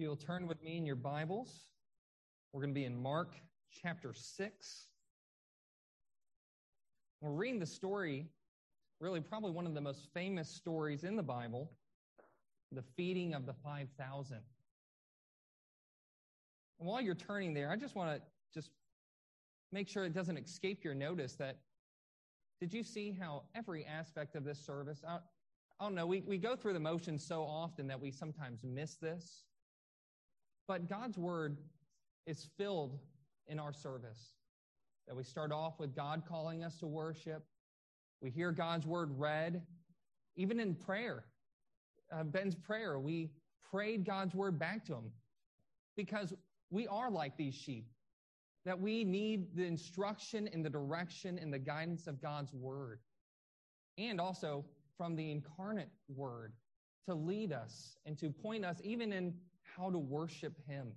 you'll turn with me in your Bibles, we're going to be in Mark chapter 6. We're reading the story, really, probably one of the most famous stories in the Bible the feeding of the 5,000. And while you're turning there, I just want to just make sure it doesn't escape your notice that did you see how every aspect of this service, I, I don't know, we, we go through the motions so often that we sometimes miss this. But God's word is filled in our service. That we start off with God calling us to worship. We hear God's word read, even in prayer. Uh, Ben's prayer, we prayed God's word back to him because we are like these sheep, that we need the instruction and the direction and the guidance of God's word. And also from the incarnate word to lead us and to point us, even in how to worship Him.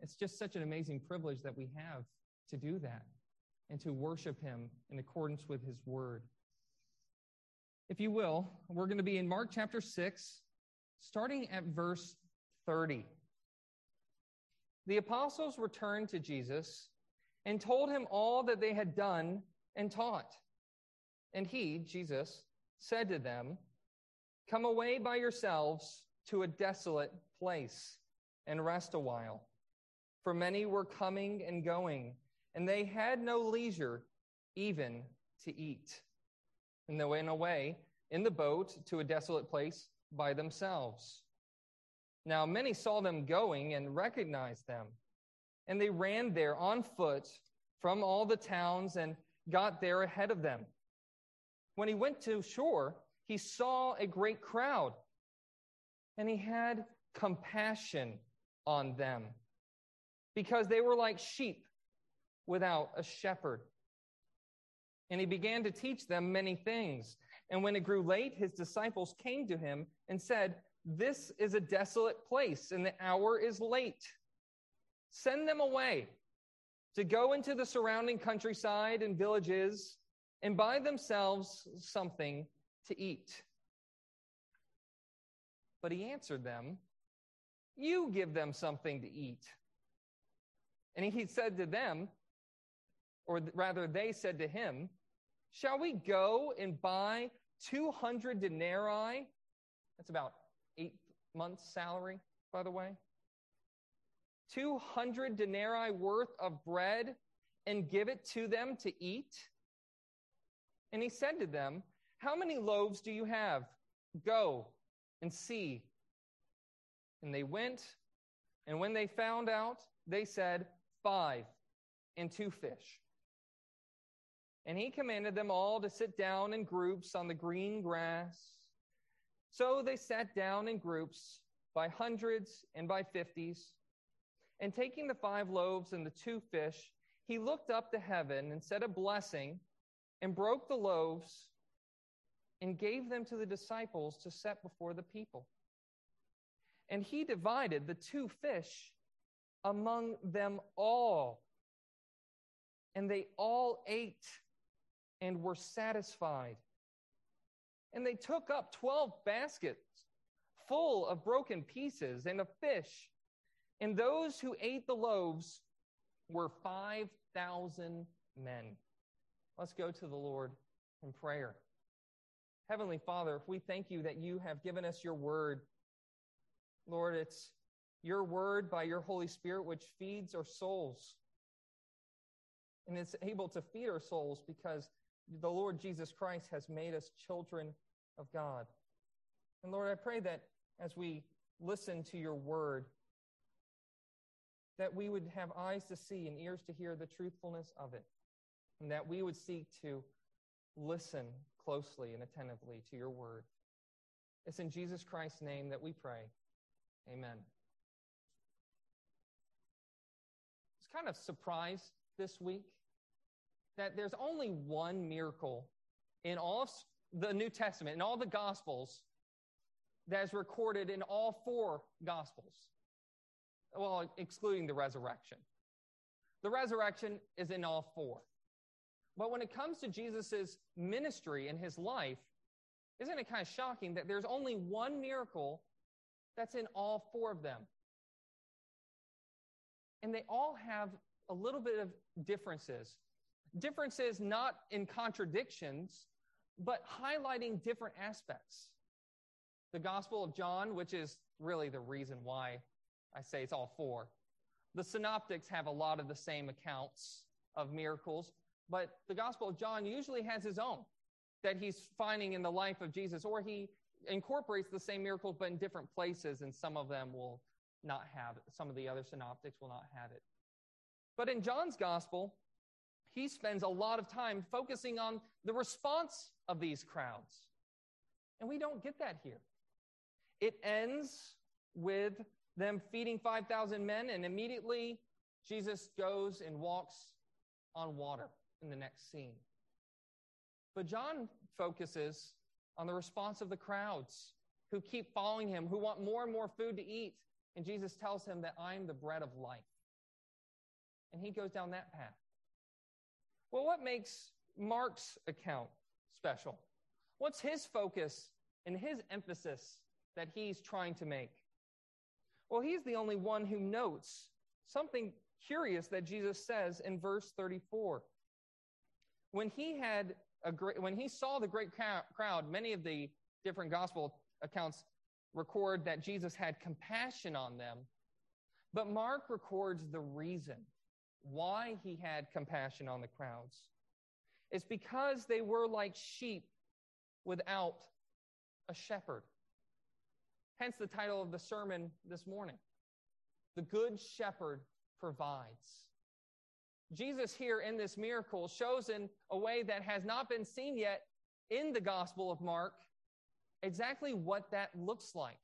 It's just such an amazing privilege that we have to do that and to worship Him in accordance with His Word. If you will, we're going to be in Mark chapter 6, starting at verse 30. The apostles returned to Jesus and told him all that they had done and taught. And he, Jesus, said to them, Come away by yourselves to a desolate place and rest a while. For many were coming and going, and they had no leisure even to eat. And they went away in the boat to a desolate place by themselves. Now many saw them going and recognized them, and they ran there on foot from all the towns and got there ahead of them. When he went to shore, he saw a great crowd, and he had compassion on them because they were like sheep without a shepherd. And he began to teach them many things. And when it grew late, his disciples came to him and said, This is a desolate place, and the hour is late. Send them away to go into the surrounding countryside and villages and buy themselves something to eat. But he answered them, You give them something to eat. And he said to them, or rather, they said to him, Shall we go and buy 200 denarii? That's about eight months' salary, by the way. 200 denarii worth of bread and give it to them to eat? And he said to them, How many loaves do you have? Go and see. And they went, and when they found out, they said, Five and two fish. And he commanded them all to sit down in groups on the green grass. So they sat down in groups by hundreds and by fifties. And taking the five loaves and the two fish, he looked up to heaven and said a blessing and broke the loaves and gave them to the disciples to set before the people. And he divided the two fish among them all. And they all ate and were satisfied. And they took up 12 baskets full of broken pieces and of fish. And those who ate the loaves were 5,000 men. Let's go to the Lord in prayer. Heavenly Father, we thank you that you have given us your word. Lord, it's your word by your Holy Spirit which feeds our souls. And it's able to feed our souls because the Lord Jesus Christ has made us children of God. And Lord, I pray that as we listen to your word, that we would have eyes to see and ears to hear the truthfulness of it, and that we would seek to listen closely and attentively to your word. It's in Jesus Christ's name that we pray. Amen. It's kind of surprised this week that there's only one miracle in all of the New Testament, in all the Gospels, that is recorded in all four Gospels. Well, excluding the resurrection. The resurrection is in all four. But when it comes to Jesus' ministry and his life, isn't it kind of shocking that there's only one miracle that's in all four of them? and they all have a little bit of differences. Differences not in contradictions, but highlighting different aspects. The Gospel of John, which is really the reason why I say it's all four. The synoptics have a lot of the same accounts of miracles, but the Gospel of John usually has his own that he's finding in the life of Jesus, or he incorporates the same miracles but in different places, and some of them will not have it. Some of the other synoptics will not have it. But in John's Gospel, he spends a lot of time focusing on the response of these crowds. And we don't get that here. It ends with them feeding 5,000 men, and immediately Jesus goes and walks on water in the next scene. But John focuses on the response of the crowds who keep following him, who want more and more food to eat. And Jesus tells him that I'm the bread of life. And he goes down that path. Well, what makes Mark's account special? What's his focus and his emphasis that he's trying to make? Well, he's the only one who notes something curious that Jesus says in verse 34. When he had a great, when he saw the great crowd, many of the different gospel accounts record that Jesus had compassion on them, but Mark records the reason why he had compassion on the crowds. It's because they were like sheep without a shepherd. Hence the title of the sermon this morning The Good Shepherd Provides. Jesus, here in this miracle, shows in a way that has not been seen yet in the Gospel of Mark exactly what that looks like.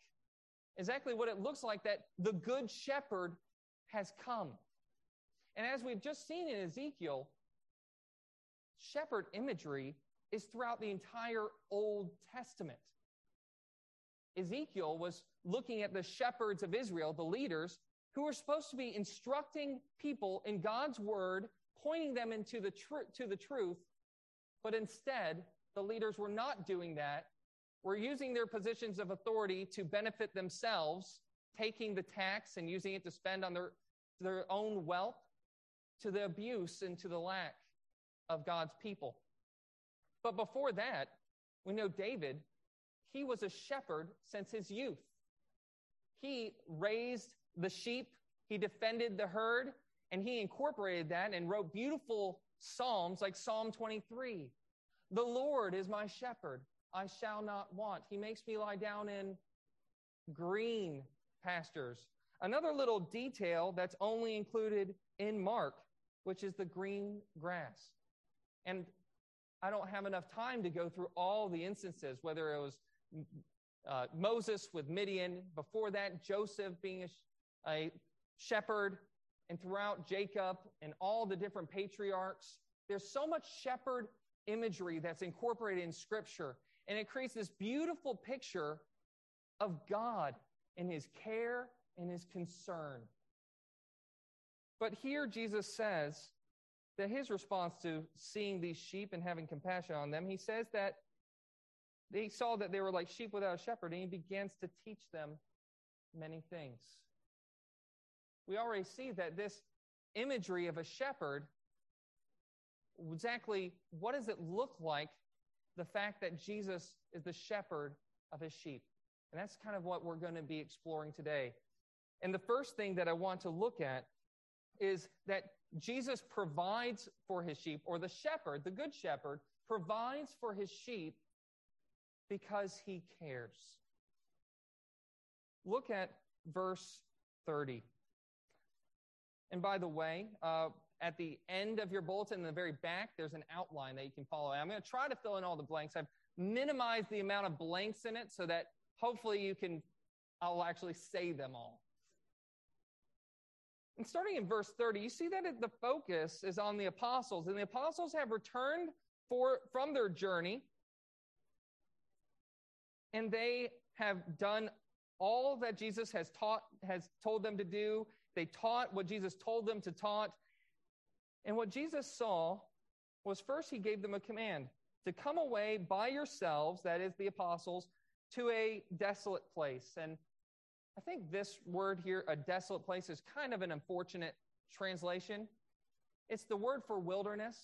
Exactly what it looks like that the Good Shepherd has come. And as we've just seen in Ezekiel, shepherd imagery is throughout the entire Old Testament. Ezekiel was looking at the shepherds of Israel, the leaders, who were supposed to be instructing people in God's word, pointing them into the tr- to the truth, but instead, the leaders were not doing that. Were using their positions of authority to benefit themselves, taking the tax and using it to spend on their, their own wealth, to the abuse and to the lack of God's people. But before that, we know David, he was a shepherd since his youth. He raised the sheep, he defended the herd, and he incorporated that and wrote beautiful psalms like Psalm 23. The Lord is my shepherd, I shall not want. He makes me lie down in green pastures. Another little detail that's only included in Mark, which is the green grass. And I don't have enough time to go through all the instances, whether it was uh, Moses with Midian, before that, Joseph being a, a shepherd, and throughout Jacob and all the different patriarchs. There's so much shepherd imagery that's incorporated in Scripture, and it creates this beautiful picture of God and his care and his concern. But here Jesus says that his response to seeing these sheep and having compassion on them, he says that he saw that they were like sheep without a shepherd, and he begins to teach them many things. We already see that this imagery of a shepherd, exactly what does it look like? The fact that Jesus is the shepherd of his sheep. And that's kind of what we're going to be exploring today. And the first thing that I want to look at is that Jesus provides for his sheep, or the shepherd, the good shepherd, provides for his sheep because he cares. Look at verse 30. And by the way, uh, at the end of your bulletin, in the very back, there's an outline that you can follow. I'm going to try to fill in all the blanks. I've minimized the amount of blanks in it so that hopefully you can, I'll actually say them all. And starting in verse 30, you see that the focus is on the apostles, and the apostles have returned for, from their journey and they have done all that Jesus has taught, has told them to do. They taught what Jesus told them to taught. And what Jesus saw was first he gave them a command to come away by yourselves, that is the apostles, to a desolate place. And I think this word here, a desolate place, is kind of an unfortunate translation. It's the word for wilderness.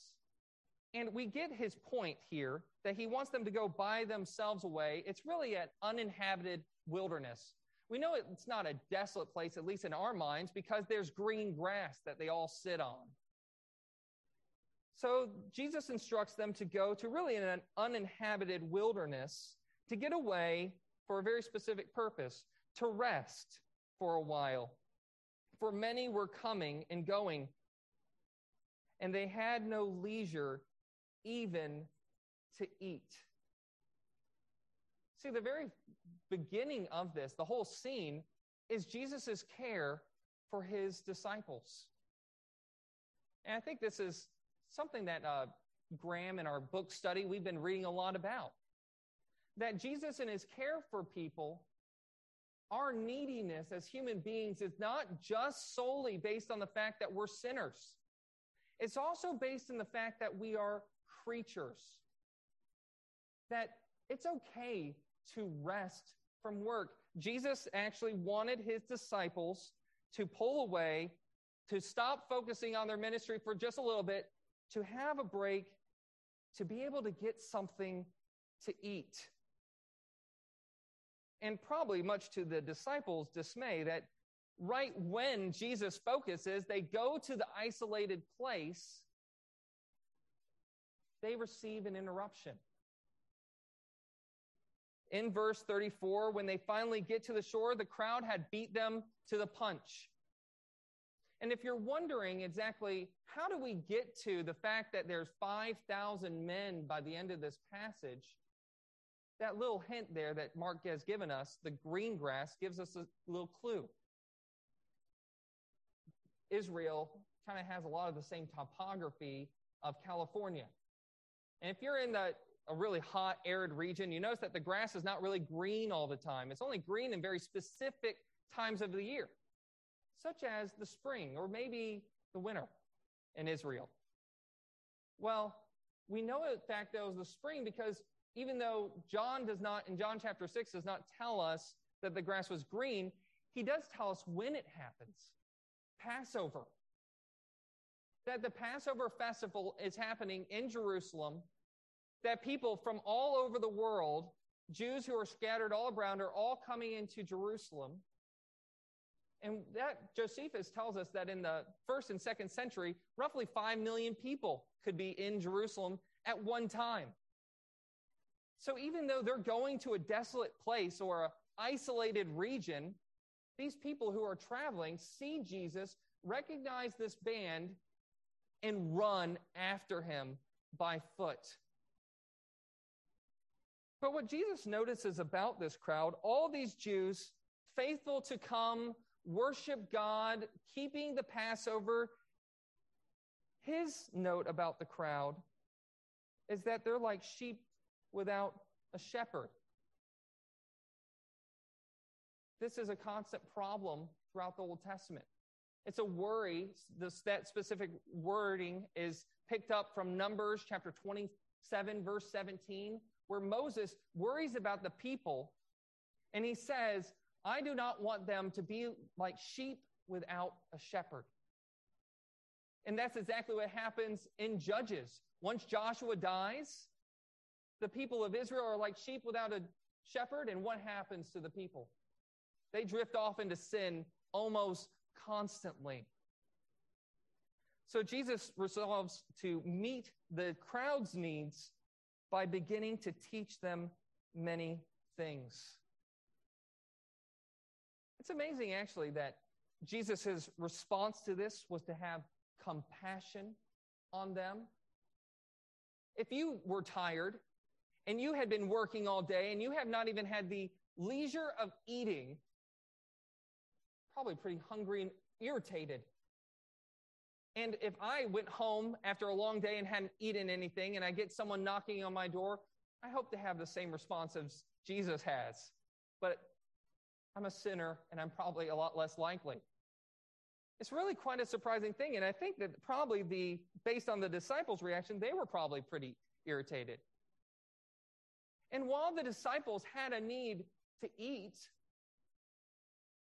And we get his point here that he wants them to go by themselves away. It's really an uninhabited wilderness. We know it's not a desolate place, at least in our minds, because there's green grass that they all sit on. So Jesus instructs them to go to really an uninhabited wilderness to get away for a very specific purpose, to rest for a while. For many were coming and going, and they had no leisure even to eat. See, the very beginning of this, the whole scene, is Jesus' care for his disciples. And I think this is something that uh, Graham in our book study we've been reading a lot about. That Jesus and his care for people, our neediness as human beings is not just solely based on the fact that we're sinners. It's also based on the fact that we are creatures. That it's okay to rest from work. Jesus actually wanted his disciples to pull away, to stop focusing on their ministry for just a little bit, to have a break, to be able to get something to eat. And probably much to the disciples' dismay, that right when Jesus focuses, they go to the isolated place, they receive an interruption. In verse 34, when they finally get to the shore, the crowd had beat them to the punch. And if you're wondering exactly how do we get to the fact that there's 5,000 men by the end of this passage, that little hint there that Mark has given us, the green grass, gives us a little clue. Israel kind of has a lot of the same topography of California. And if you're in the, a really hot, arid region, you notice that the grass is not really green all the time. It's only green in very specific times of the year such as the spring or maybe the winter in Israel? Well, we know in fact that was the spring because even though John does not, in John chapter 6, does not tell us that the grass was green, he does tell us when it happens Passover. That the Passover festival is happening in Jerusalem, that people from all over the world, Jews who are scattered all around, are all coming into Jerusalem and that Josephus tells us that in the first and second century, roughly 5 million people could be in Jerusalem at one time. So even though they're going to a desolate place or an isolated region, these people who are traveling see Jesus, recognize this band, and run after him by foot. But what Jesus notices about this crowd, all these Jews faithful to come worship God, keeping the Passover. His note about the crowd is that they're like sheep without a shepherd. This is a constant problem throughout the Old Testament. It's a worry. This, that specific wording is picked up from Numbers chapter 27, verse 17, where Moses worries about the people and he says, I do not want them to be like sheep without a shepherd. And that's exactly what happens in Judges. Once Joshua dies, the people of Israel are like sheep without a shepherd. And what happens to the people? They drift off into sin almost constantly. So Jesus resolves to meet the crowd's needs by beginning to teach them many things. It's amazing, actually, that Jesus' response to this was to have compassion on them. If you were tired and you had been working all day and you have not even had the leisure of eating, probably pretty hungry and irritated. And if I went home after a long day and hadn't eaten anything and I get someone knocking on my door, I hope to have the same response as Jesus has. But I'm a sinner and I'm probably a lot less likely. It's really quite a surprising thing. And I think that probably the, based on the disciples' reaction, they were probably pretty irritated. And while the disciples had a need to eat,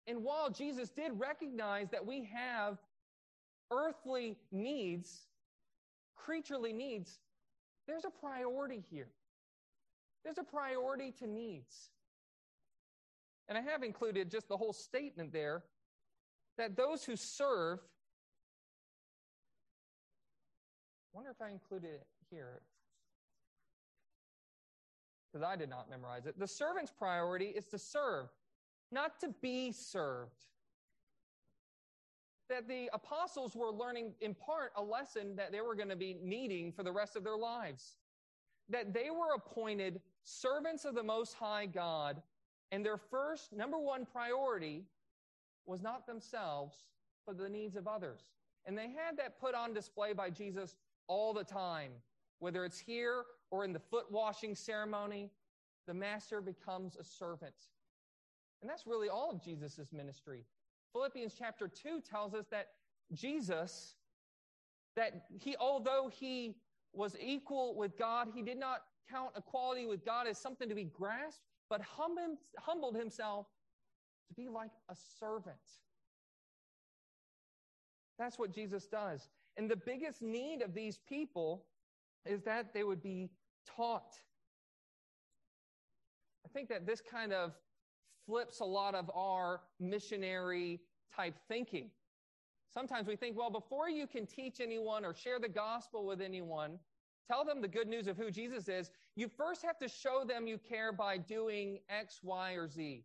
And while Jesus did recognize that we have earthly needs, creaturely needs, there's a priority here. There's a priority to needs. And I have included just the whole statement there that those who serve, wonder if I included it here because I did not memorize it. The servant's priority is to serve, not to be served. That the apostles were learning in part a lesson that they were going to be needing for the rest of their lives. That they were appointed servants of the Most High God, and their first, number one priority was not themselves, but the needs of others. And they had that put on display by Jesus all the time, whether it's here or in the foot washing ceremony, the master becomes a servant. And that's really all of Jesus' ministry. Philippians chapter 2 tells us that Jesus, that he, although he was equal with God, he did not count equality with God as something to be grasped, but humbled himself to be like a servant. That's what Jesus does. And the biggest need of these people is that they would be taught. I think that this kind of flips a lot of our missionary type thinking. Sometimes we think, well, before you can teach anyone or share the gospel with anyone, tell them the good news of who Jesus is, you first have to show them you care by doing X, Y, or Z.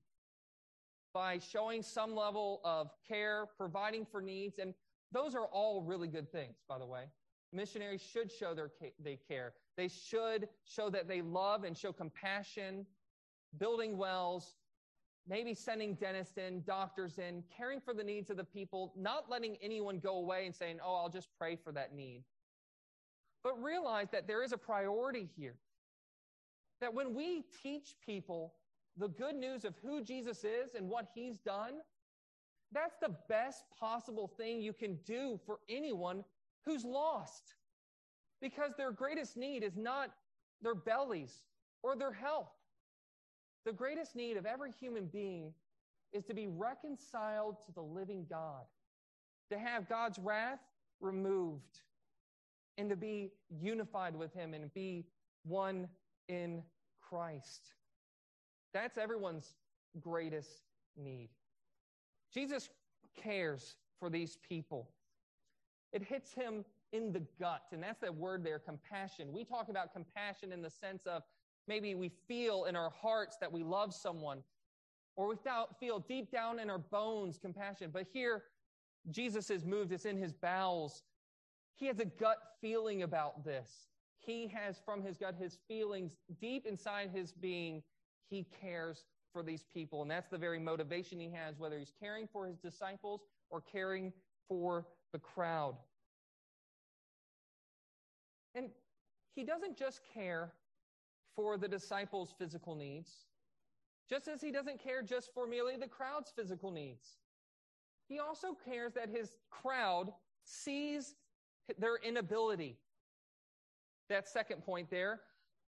By showing some level of care, providing for needs. And those are all really good things, by the way. Missionaries should show their they care. They should show that they love and show compassion, building wells, maybe sending dentists in, doctors in, caring for the needs of the people, not letting anyone go away and saying, "Oh, I'll just pray for that need." But realize that there is a priority here. That when we teach people the good news of who Jesus is and what he's done, that's the best possible thing you can do for anyone who's lost because their greatest need is not their bellies or their health. The greatest need of every human being is to be reconciled to the living God, to have God's wrath removed, and to be unified with Him and be one in Christ. That's everyone's greatest need. Jesus cares for these people. It hits him in the gut. And that's that word there, compassion. We talk about compassion in the sense of maybe we feel in our hearts that we love someone, or we feel deep down in our bones compassion. But here, Jesus is moved. It's in his bowels. He has a gut feeling about this. He has from his gut his feelings deep inside his being. He cares for these people. And that's the very motivation he has, whether he's caring for his disciples or caring for the crowd. And he doesn't just care for the disciples' physical needs, just as he doesn't care just for merely the crowd's physical needs. He also cares that his crowd sees their inability. That second point there.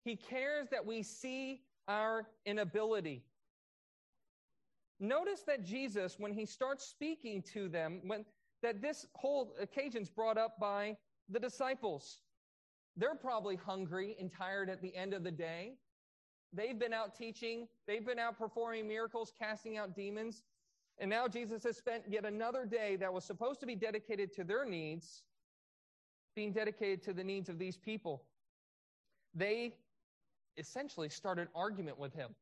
He cares that we see our inability. Notice that Jesus, when he starts speaking to them, when that this whole occasion is brought up by the disciples. They're probably hungry and tired at the end of the day. They've been out teaching, they've been out performing miracles, casting out demons. And now Jesus has spent yet another day that was supposed to be dedicated to their needs, being dedicated to the needs of these people. They essentially start an argument with him.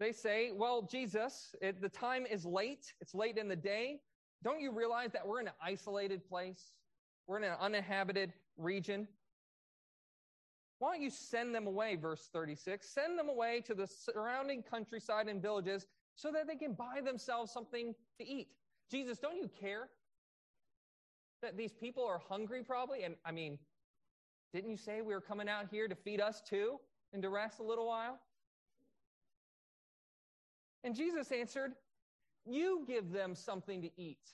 They say, Well, Jesus, it, the time is late. It's late in the day. Don't you realize that we're in an isolated place? We're in an uninhabited region. Why don't you send them away, verse 36? Send them away to the surrounding countryside and villages so that they can buy themselves something to eat. Jesus, don't you care that these people are hungry, probably? And I mean, didn't you say we were coming out here to feed us too and to rest a little while? And Jesus answered, you give them something to eat. It's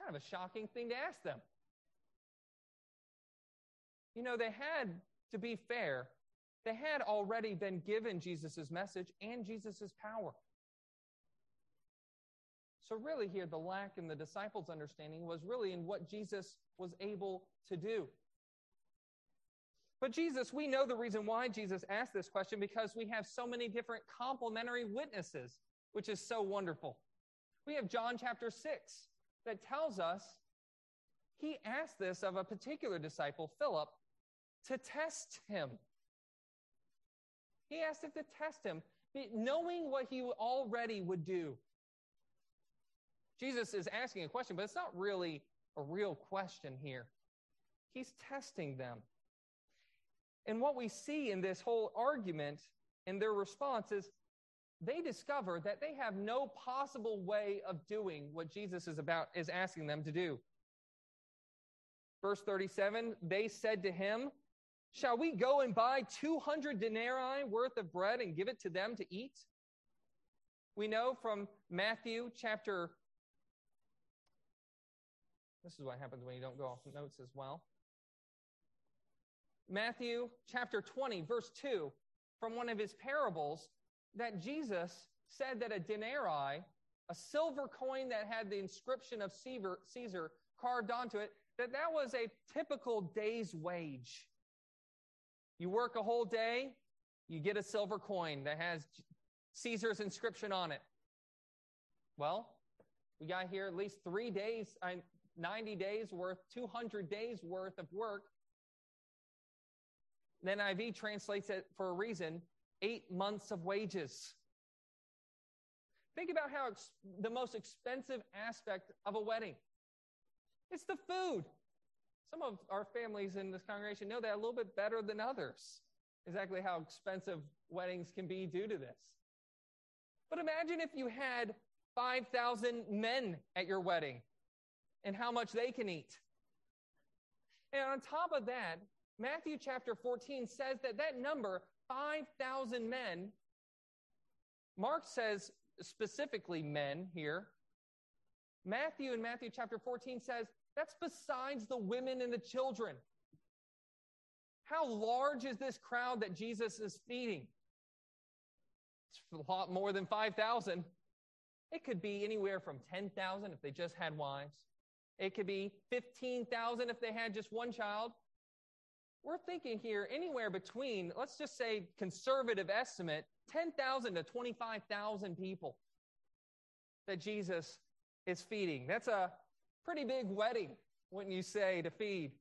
kind of a shocking thing to ask them. You know, they had, to be fair, they had already been given Jesus' message and Jesus' power. So, really, here, the lack in the disciples' understanding was really in what Jesus was able to do. But Jesus, we know the reason why Jesus asked this question because we have so many different complementary witnesses, which is so wonderful. We have John chapter 6 that tells us he asked this of a particular disciple, Philip, to test him. He asked him to test him, knowing what he already would do. Jesus is asking a question, but it's not really a real question here. He's testing them. And what we see in this whole argument and their response is they discover that they have no possible way of doing what Jesus is about is asking them to do. Verse 37, they said to him, Shall we go and buy 200 denarii worth of bread and give it to them to eat? We know from Matthew chapter this is what happens when you don't go off notes as well. Matthew chapter 20, verse 2, from one of his parables, that Jesus said that a denarii, a silver coin that had the inscription of Caesar, Caesar carved onto it, that that was a typical day's wage. You work a whole day, you get a silver coin that has Caesar's inscription on it. Well, we got here at least three days, uh, 90 days worth, 200 days worth of work. The NIV translates it for a reason eight months of wages. Think about how the most expensive aspect of a wedding it's the food. Some of our families in this congregation know that a little bit better than others, exactly how expensive weddings can be due to this. But imagine if you had 5,000 men at your wedding and how much they can eat. And on top of that, Matthew chapter 14 says that that number, 5,000 men, Mark says specifically men here. Matthew in Matthew chapter 14 says that's besides the women and the children. How large is this crowd that Jesus is feeding? It's a lot more than 5,000. It could be anywhere from 10,000 if they just had wives. It could be 15,000 if they had just one child. We're thinking here anywhere between, let's just say conservative estimate, 10,000 to 25,000 people that Jesus is feeding. That's a pretty big wedding, wouldn't you say, to feed?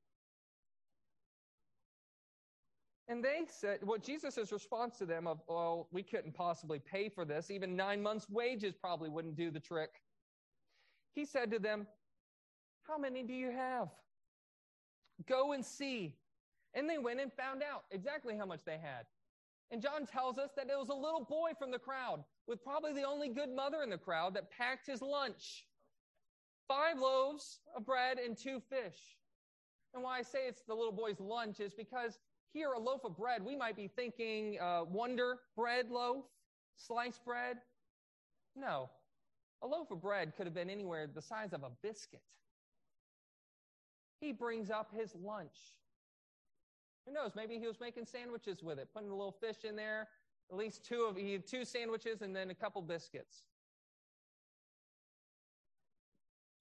And they said, what Jesus' response to them of, well, we couldn't possibly pay for this. Even nine months' wages probably wouldn't do the trick. He said to them, how many do you have? Go and see. And they went and found out exactly how much they had. And John tells us that it was a little boy from the crowd with probably the only good mother in the crowd that packed his lunch five loaves of bread and two fish. And why I say it's the little boy's lunch is because here, a loaf of bread, we might be thinking uh, Wonder bread loaf, sliced bread. No, a loaf of bread could have been anywhere the size of a biscuit. He brings up his lunch. Who knows? Maybe he was making sandwiches with it, putting a little fish in there, at least two of he had two sandwiches and then a couple biscuits.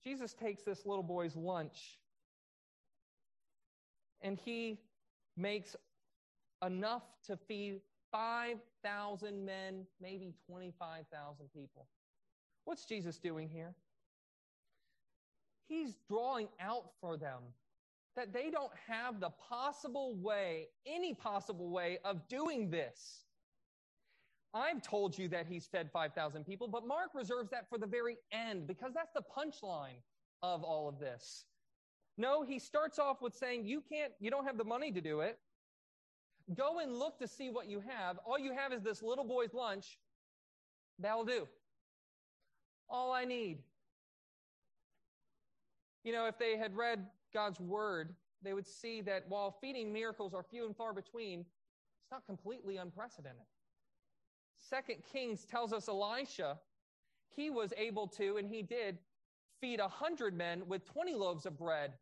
Jesus takes this little boy's lunch and he makes enough to feed 5,000 men, maybe 25,000 people. What's Jesus doing here? He's drawing out for them that they don't have the possible way, any possible way of doing this. I've told you that he's fed 5,000 people, but Mark reserves that for the very end because that's the punchline of all of this. No, he starts off with saying, You can't, you don't have the money to do it. Go and look to see what you have. All you have is this little boy's lunch. That'll do. All I need. You know, if they had read God's word, they would see that while feeding miracles are few and far between, it's not completely unprecedented. Second Kings tells us Elisha, he was able to, and he did, feed a hundred men with 20 loaves of bread,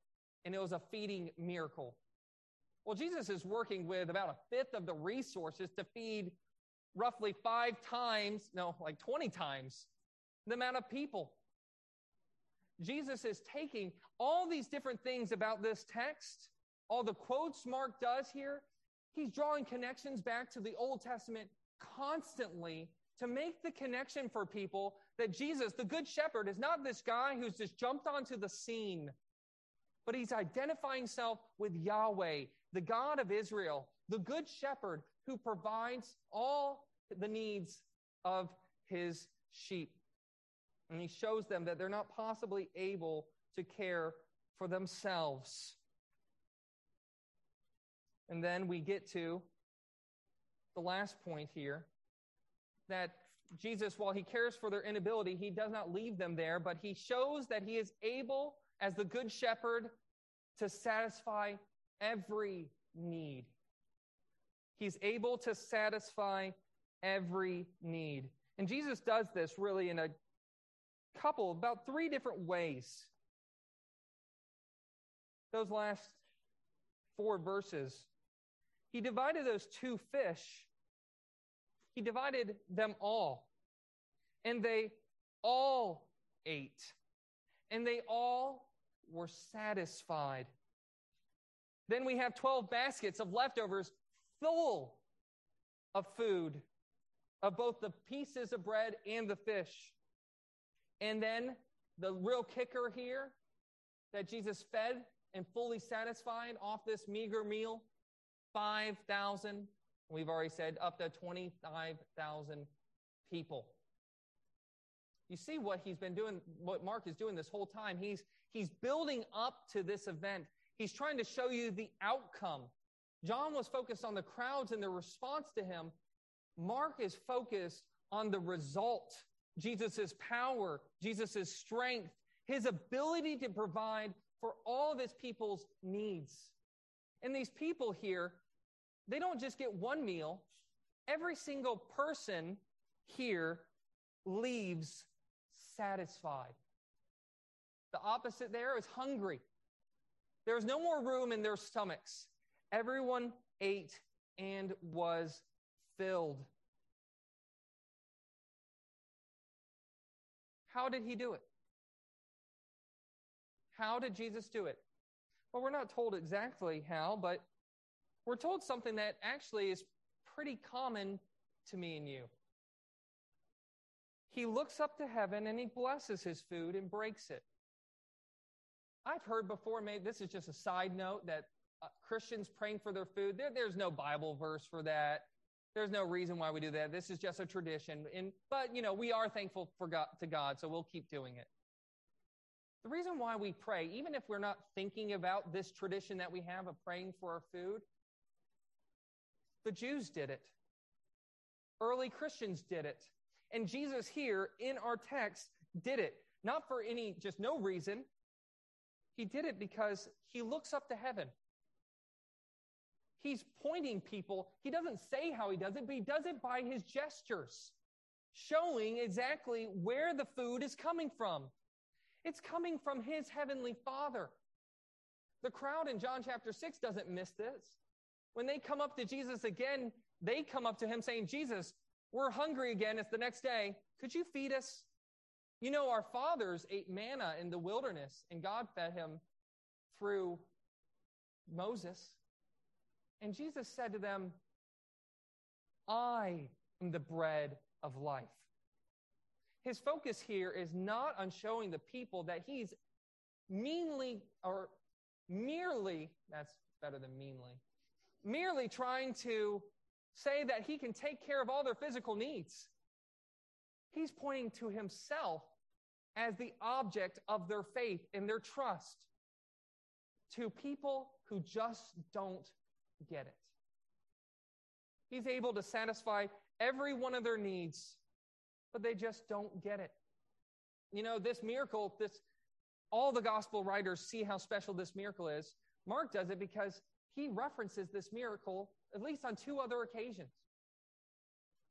and it was a feeding miracle. Well, Jesus is working with about a fifth of the resources to feed roughly five times, no, like 20 times the amount of people. Jesus is taking all these different things about this text, all the quotes Mark does here, he's drawing connections back to the Old Testament constantly to make the connection for people that Jesus, the Good Shepherd, is not this guy who's just jumped onto the scene, but he's identifying himself with Yahweh, the God of Israel, the Good Shepherd who provides all the needs of his sheep. And he shows them that they're not possibly able to care for themselves. And then we get to the last point here that Jesus, while he cares for their inability, he does not leave them there, but he shows that he is able, as the good shepherd, to satisfy every need. He's able to satisfy every need. And Jesus does this really in a couple, about three different ways. Those last four verses. He divided those two fish, he divided them all. And they all ate. And they all were satisfied. Then we have 12 baskets of leftovers full of food, of both the pieces of bread and the fish. And then the real kicker here that Jesus fed and fully satisfied off this meager meal 5,000. We've already said up to 25,000 people. You see what he's been doing, what Mark is doing this whole time. He's, he's building up to this event. He's trying to show you the outcome. John was focused on the crowds and their response to him. Mark is focused on the result Jesus' power, Jesus' strength, his ability to provide for all of his people's needs. And these people here, they don't just get one meal. Every single person here leaves satisfied. The opposite there is hungry. There was no more room in their stomachs. Everyone ate and was filled. How did he do it? How did Jesus do it? Well, we're not told exactly how, but we're told something that actually is pretty common to me and you. He looks up to heaven and he blesses his food and breaks it. I've heard before, maybe this is just a side note, that uh, Christians praying for their food, there, there's no Bible verse for that. There's no reason why we do that. This is just a tradition. And, but, you know, we are thankful for God, to God, so we'll keep doing it. The reason why we pray, even if we're not thinking about this tradition that we have of praying for our food, the Jews did it. Early Christians did it. And Jesus here in our text did it. Not for any, just no reason. He did it because he looks up to heaven He's pointing people. He doesn't say how he does it, but he does it by his gestures, showing exactly where the food is coming from. It's coming from his heavenly Father. The crowd in John chapter 6 doesn't miss this. When they come up to Jesus again, they come up to him saying, Jesus, we're hungry again. It's the next day. Could you feed us? You know, our fathers ate manna in the wilderness, and God fed him through Moses. And Jesus said to them, I am the bread of life. His focus here is not on showing the people that he's meanly or merely, that's better than meanly, merely trying to say that he can take care of all their physical needs. He's pointing to himself as the object of their faith and their trust to people who just don't get it. He's able to satisfy every one of their needs, but they just don't get it. You know, this miracle, this all the gospel writers see how special this miracle is. Mark does it because he references this miracle at least on two other occasions.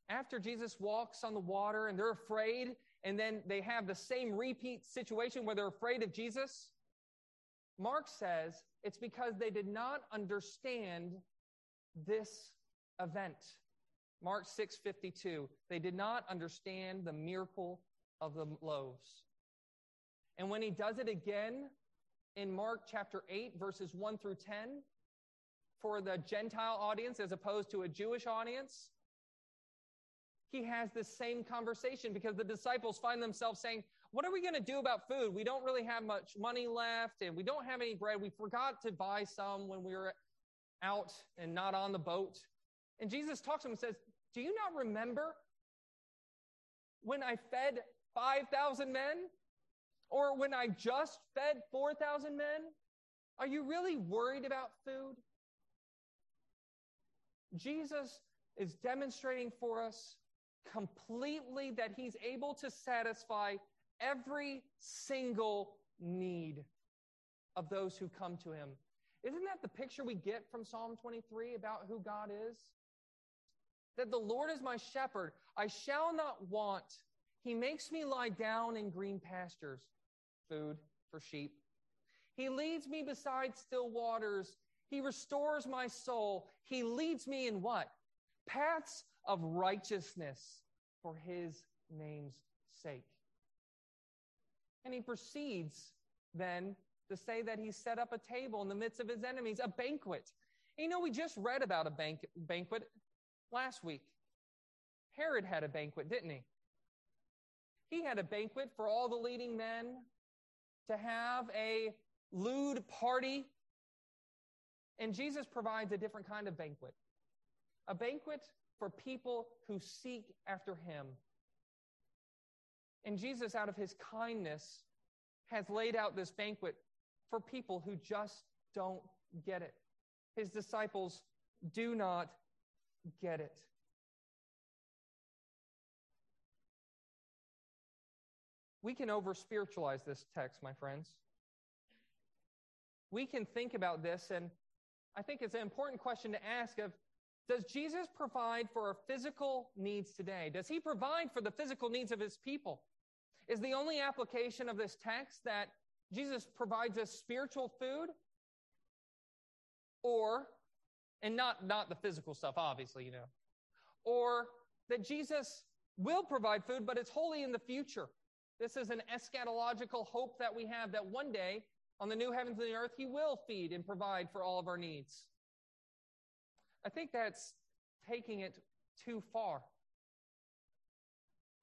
After Jesus walks on the water and they're afraid, and then they have the same repeat situation where they're afraid of Jesus, Mark says it's because they did not understand this event. Mark 6:52. They did not understand the miracle of the loaves. And when he does it again in Mark chapter 8, verses 1 through 10, for the Gentile audience as opposed to a Jewish audience, he has this same conversation because the disciples find themselves saying, What are we going to do about food? We don't really have much money left and we don't have any bread. We forgot to buy some when we were out and not on the boat. And Jesus talks to them and says, Do you not remember when I fed 5,000 men? Or when I just fed 4,000 men? Are you really worried about food? Jesus is demonstrating for us completely that he's able to satisfy every single need of those who come to him. Isn't that the picture we get from Psalm 23 about who God is? That the Lord is my shepherd, I shall not want. He makes me lie down in green pastures, food for sheep. He leads me beside still waters. He restores my soul. He leads me in what? Paths of righteousness for his name's sake. And he proceeds then to say that he set up a table in the midst of his enemies, a banquet. And you know, we just read about a bank- banquet last week. Herod had a banquet, didn't he? He had a banquet for all the leading men to have a lewd party. And Jesus provides a different kind of banquet a banquet for people who seek after him. And Jesus, out of his kindness, has laid out this banquet for people who just don't get it. His disciples do not get it. We can over spiritualize this text, my friends. We can think about this, and I think it's an important question to ask of does Jesus provide for our physical needs today? Does he provide for the physical needs of his people? Is the only application of this text that Jesus provides us spiritual food? Or, and not, not the physical stuff, obviously, you know, or that Jesus will provide food, but it's wholly in the future. This is an eschatological hope that we have that one day on the new heavens and the earth, he will feed and provide for all of our needs. I think that's taking it too far.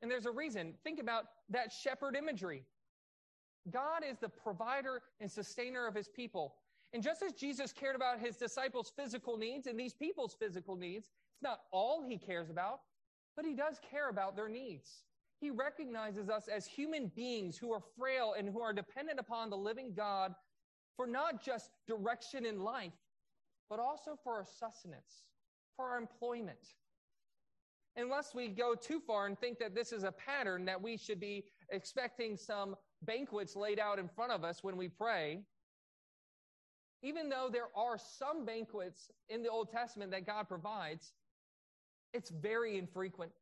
And there's a reason. Think about that shepherd imagery. God is the provider and sustainer of his people. And just as Jesus cared about his disciples' physical needs and these people's physical needs, it's not all he cares about, but he does care about their needs. He recognizes us as human beings who are frail and who are dependent upon the living God for not just direction in life, but also for our sustenance, for our employment. Unless we go too far and think that this is a pattern that we should be expecting some banquets laid out in front of us when we pray, even though there are some banquets in the Old Testament that God provides, it's very infrequent.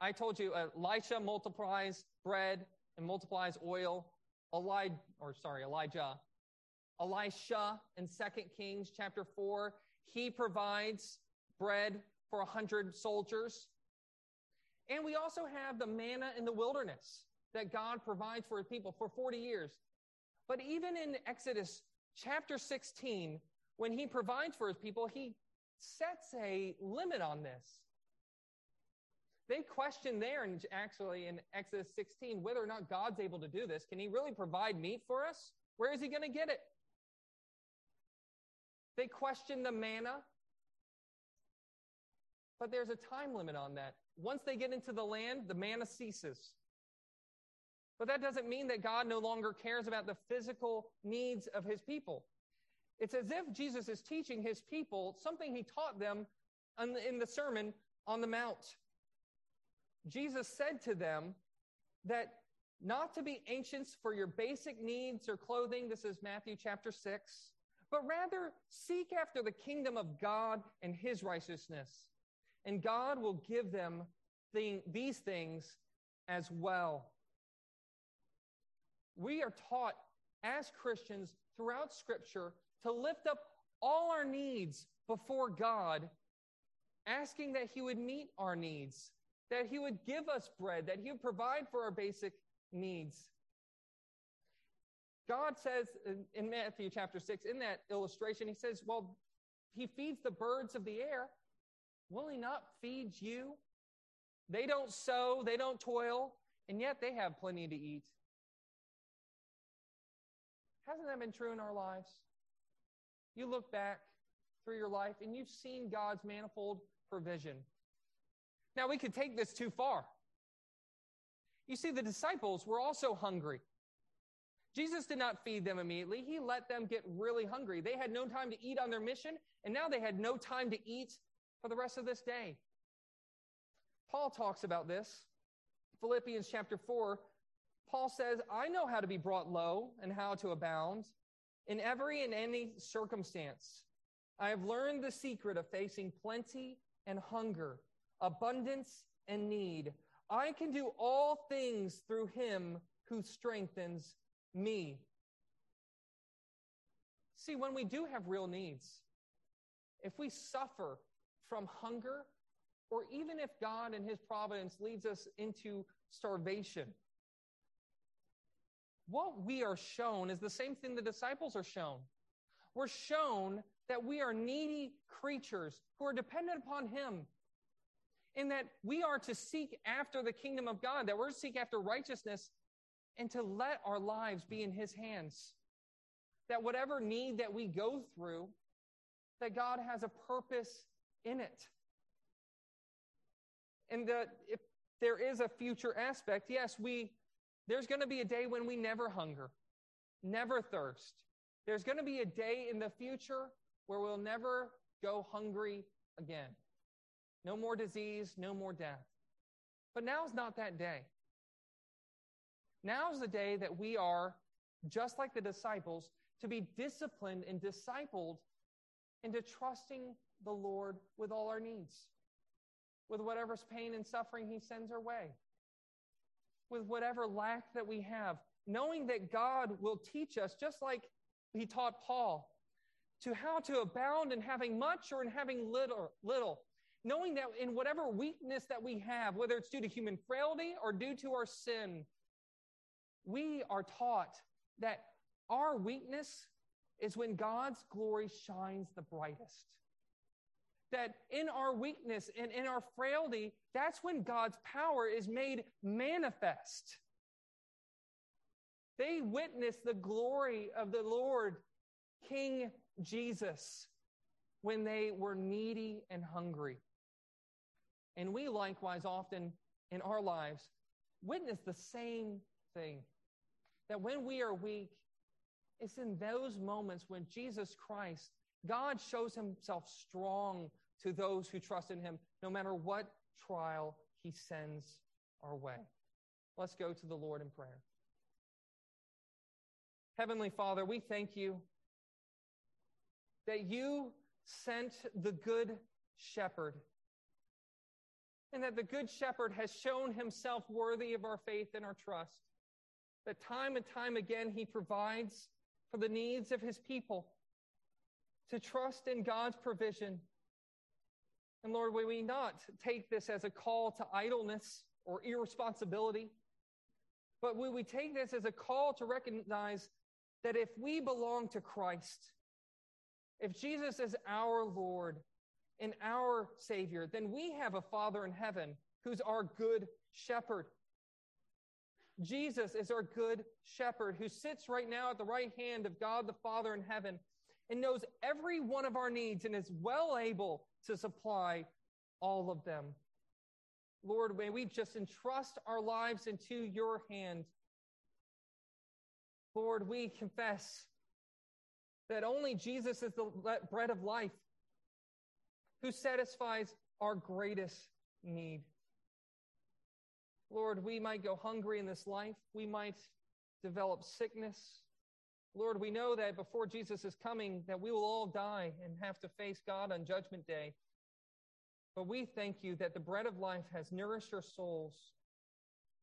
I told you, uh, Elisha multiplies bread and multiplies oil. Elijah, or sorry, Elijah Elisha in 2 Kings chapter 4, he provides bread for a 100 soldiers. And we also have the manna in the wilderness that God provides for his people for 40 years. But even in Exodus chapter 16, when he provides for his people, he sets a limit on this. They question there, and actually in Exodus 16, whether or not God's able to do this. Can he really provide meat for us? Where is he going to get it? They question the manna. But there's a time limit on that. Once they get into the land, the manna ceases. But that doesn't mean that God no longer cares about the physical needs of his people. It's as if Jesus is teaching his people something he taught them in the Sermon on the Mount. Jesus said to them that not to be anxious for your basic needs or clothing. This is Matthew chapter 6 but rather seek after the kingdom of God and his righteousness. And God will give them thing, these things as well. We are taught as Christians throughout Scripture to lift up all our needs before God, asking that He would meet our needs, that He would give us bread, that He would provide for our basic needs. God says in, Matthew chapter 6, in that illustration, he says, Well, he feeds the birds of the air. Will he not feed you? They don't sow, they don't toil, and yet they have plenty to eat. Hasn't that been true in our lives? You look back through your life and you've seen God's manifold provision. Now, we could take this too far. You see, the disciples were also hungry. Jesus did not feed them immediately. He let them get really hungry. They had no time to eat on their mission, and now they had no time to eat for the rest of this day. Paul talks about this. Philippians chapter 4, Paul says, I know how to be brought low and how to abound in every and any circumstance. I have learned the secret of facing plenty and hunger, abundance and need. I can do all things through him who strengthens me. See, when we do have real needs, if we suffer from hunger, or even if God in his providence leads us into starvation, what we are shown is the same thing the disciples are shown. We're shown that we are needy creatures who are dependent upon him in that we are to seek after the kingdom of God, that we're to seek after righteousness and to let our lives be in his hands. That whatever need that we go through, that God has a purpose in it. And that if there is a future aspect, yes, we there's going to be a day when we never hunger, never thirst. There's going to be a day in the future where we'll never go hungry again. No more disease, no more death. But now's not that day. Now's the day that we are, just like the disciples, to be disciplined and discipled into trusting the Lord with all our needs, with whatever's pain and suffering He sends our way, with whatever lack that we have, knowing that God will teach us, just like He taught Paul, to how to abound in having much or in having little, little. Knowing that in whatever weakness that we have, whether it's due to human frailty or due to our sin, we are taught that our weakness is when God's glory shines the brightest. That in our weakness and in our frailty, that's when God's power is made manifest. They witness the glory of the Lord, King Jesus, when they were needy and hungry. And we likewise often in our lives witness the same thing. That when we are weak, it's in those moments when Jesus Christ, God shows himself strong to those who trust in him, no matter what trial he sends our way. Let's go to the Lord in prayer. Heavenly Father, we thank you that you sent the good shepherd and that the good shepherd has shown himself worthy of our faith and our trust. That time and time again he provides for the needs of his people, to trust in God's provision. And Lord, may we not take this as a call to idleness or irresponsibility, but will we take this as a call to recognize that if we belong to Christ, if Jesus is our Lord and our Savior, then we have a Father in heaven who's our good shepherd. Jesus is our good shepherd who sits right now at the right hand of God the Father in heaven and knows every one of our needs and is well able to supply all of them. Lord, may we just entrust our lives into your hand. Lord, we confess that only Jesus is the bread of life who satisfies our greatest need. Lord, we might go hungry in this life. We might develop sickness. Lord, we know that before Jesus is coming, that we will all die and have to face God on judgment day. But we thank you that the bread of life has nourished our souls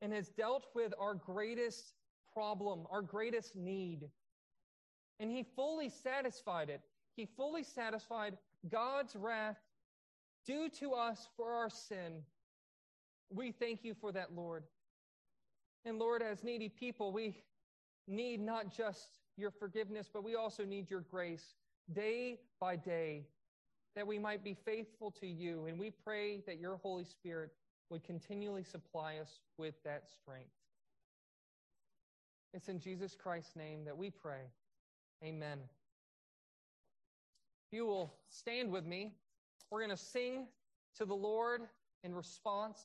and has dealt with our greatest problem, our greatest need. And he fully satisfied it. He fully satisfied God's wrath due to us for our sin we thank you for that, Lord. And Lord, as needy people, we, need not just your forgiveness, but we also need your grace day by day that we might be faithful to you. And we pray that your Holy Spirit would continually supply us with that strength. It's in Jesus Christ's name that we pray. Amen. If you will stand with me, we're going to sing to the Lord in response to